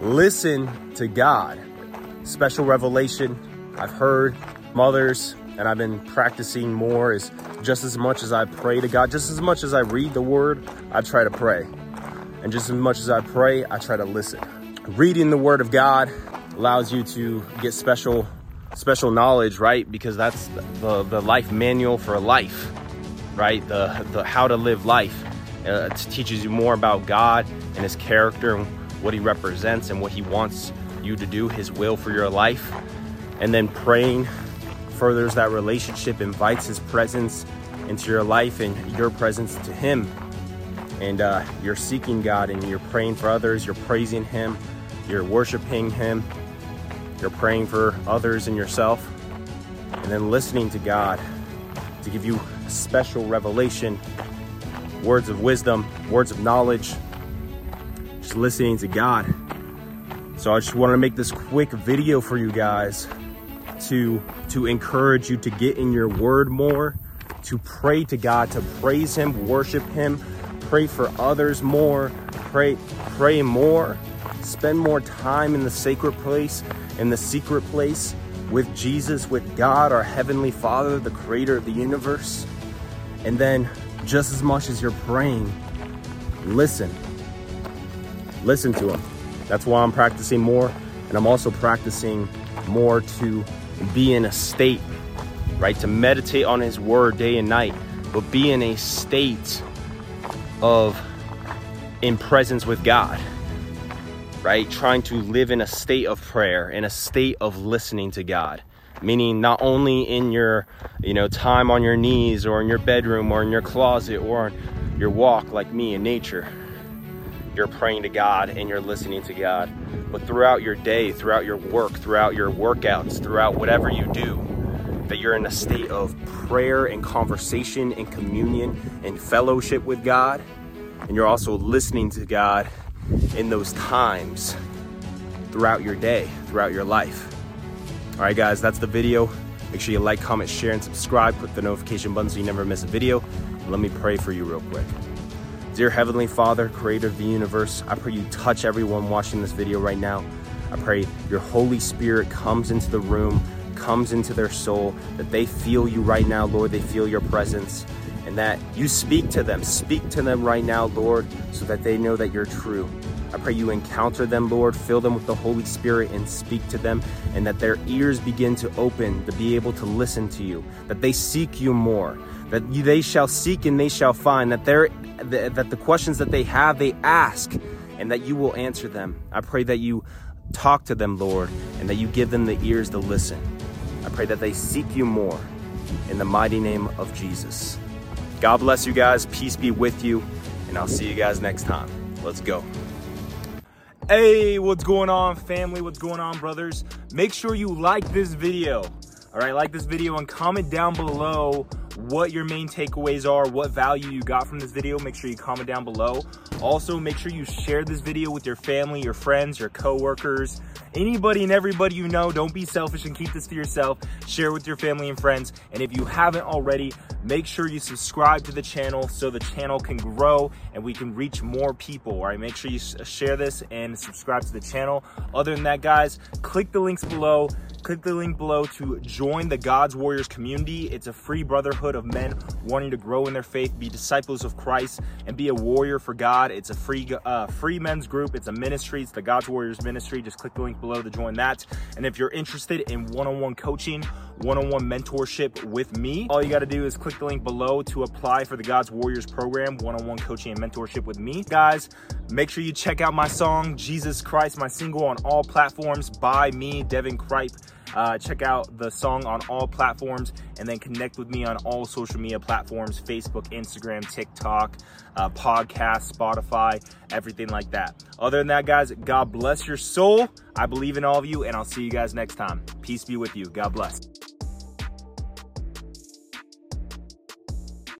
listen to God. Special revelation I've heard mothers and I've been practicing more is just as much as I pray to God, just as much as I read the word, I try to pray. And just as much as I pray, I try to listen. Reading the word of God allows you to get special special knowledge, right? Because that's the, the life manual for life, right? The, the how to live life. Uh, it teaches you more about God and his character what he represents and what he wants you to do, his will for your life. And then praying furthers that relationship, invites his presence into your life and your presence to him. And uh, you're seeking God and you're praying for others, you're praising him, you're worshiping him, you're praying for others and yourself, and then listening to God to give you special revelation, words of wisdom, words of knowledge, just listening to God. So I just wanted to make this quick video for you guys to to encourage you to get in your word more, to pray to God, to praise him, worship him, pray for others more, pray pray more, spend more time in the sacred place, in the secret place with Jesus, with God, our heavenly Father, the creator of the universe. And then just as much as you're praying, listen. Listen to him. That's why I'm practicing more and I'm also practicing more to be in a state, right? To meditate on His Word day and night, but be in a state of in presence with God, right? Trying to live in a state of prayer, in a state of listening to God. Meaning not only in your, you know, time on your knees or in your bedroom or in your closet or your walk like me in nature. You're praying to God and you're listening to God but throughout your day, throughout your work, throughout your workouts, throughout whatever you do, that you're in a state of prayer and conversation and communion and fellowship with God. And you're also listening to God in those times throughout your day, throughout your life. All right, guys, that's the video. Make sure you like, comment, share, and subscribe. Click the notification button so you never miss a video. Let me pray for you real quick. Dear Heavenly Father, creator of the universe, I pray you touch everyone watching this video right now. I pray your Holy Spirit comes into the room, comes into their soul, that they feel you right now, Lord. They feel your presence, and that you speak to them. Speak to them right now, Lord, so that they know that you're true. I pray you encounter them, Lord, fill them with the Holy Spirit and speak to them, and that their ears begin to open to be able to listen to you, that they seek you more, that they shall seek and they shall find, that, that the questions that they have, they ask, and that you will answer them. I pray that you talk to them, Lord, and that you give them the ears to listen. I pray that they seek you more in the mighty name of Jesus. God bless you guys. Peace be with you, and I'll see you guys next time. Let's go. Hey, what's going on, family? What's going on, brothers? Make sure you like this video. All right, like this video and comment down below what your main takeaways are, what value you got from this video. Make sure you comment down below. Also, make sure you share this video with your family, your friends, your coworkers, anybody and everybody you know. Don't be selfish and keep this to yourself. Share with your family and friends. And if you haven't already, make sure you subscribe to the channel so the channel can grow and we can reach more people. All right, make sure you share this and subscribe to the channel. Other than that, guys, click the links below click the link below to join the God's Warriors community. It's a free brotherhood of men wanting to grow in their faith, be disciples of Christ, and be a warrior for God. It's a free uh, free men's group. It's a ministry. It's the God's Warriors ministry. Just click the link below to join that. And if you're interested in one-on-one coaching, one-on-one mentorship with me, all you got to do is click the link below to apply for the God's Warriors program, one-on-one coaching and mentorship with me. Guys, make sure you check out my song, Jesus Christ, my single on all platforms by me, Deven Cripe. Uh, check out the song on all platforms and then connect with me on all social media platforms Facebook, Instagram, TikTok, uh, podcast, Spotify, everything like that. Other than that, guys, God bless your soul. I believe in all of you, and I'll see you guys next time. Peace be with you. God bless.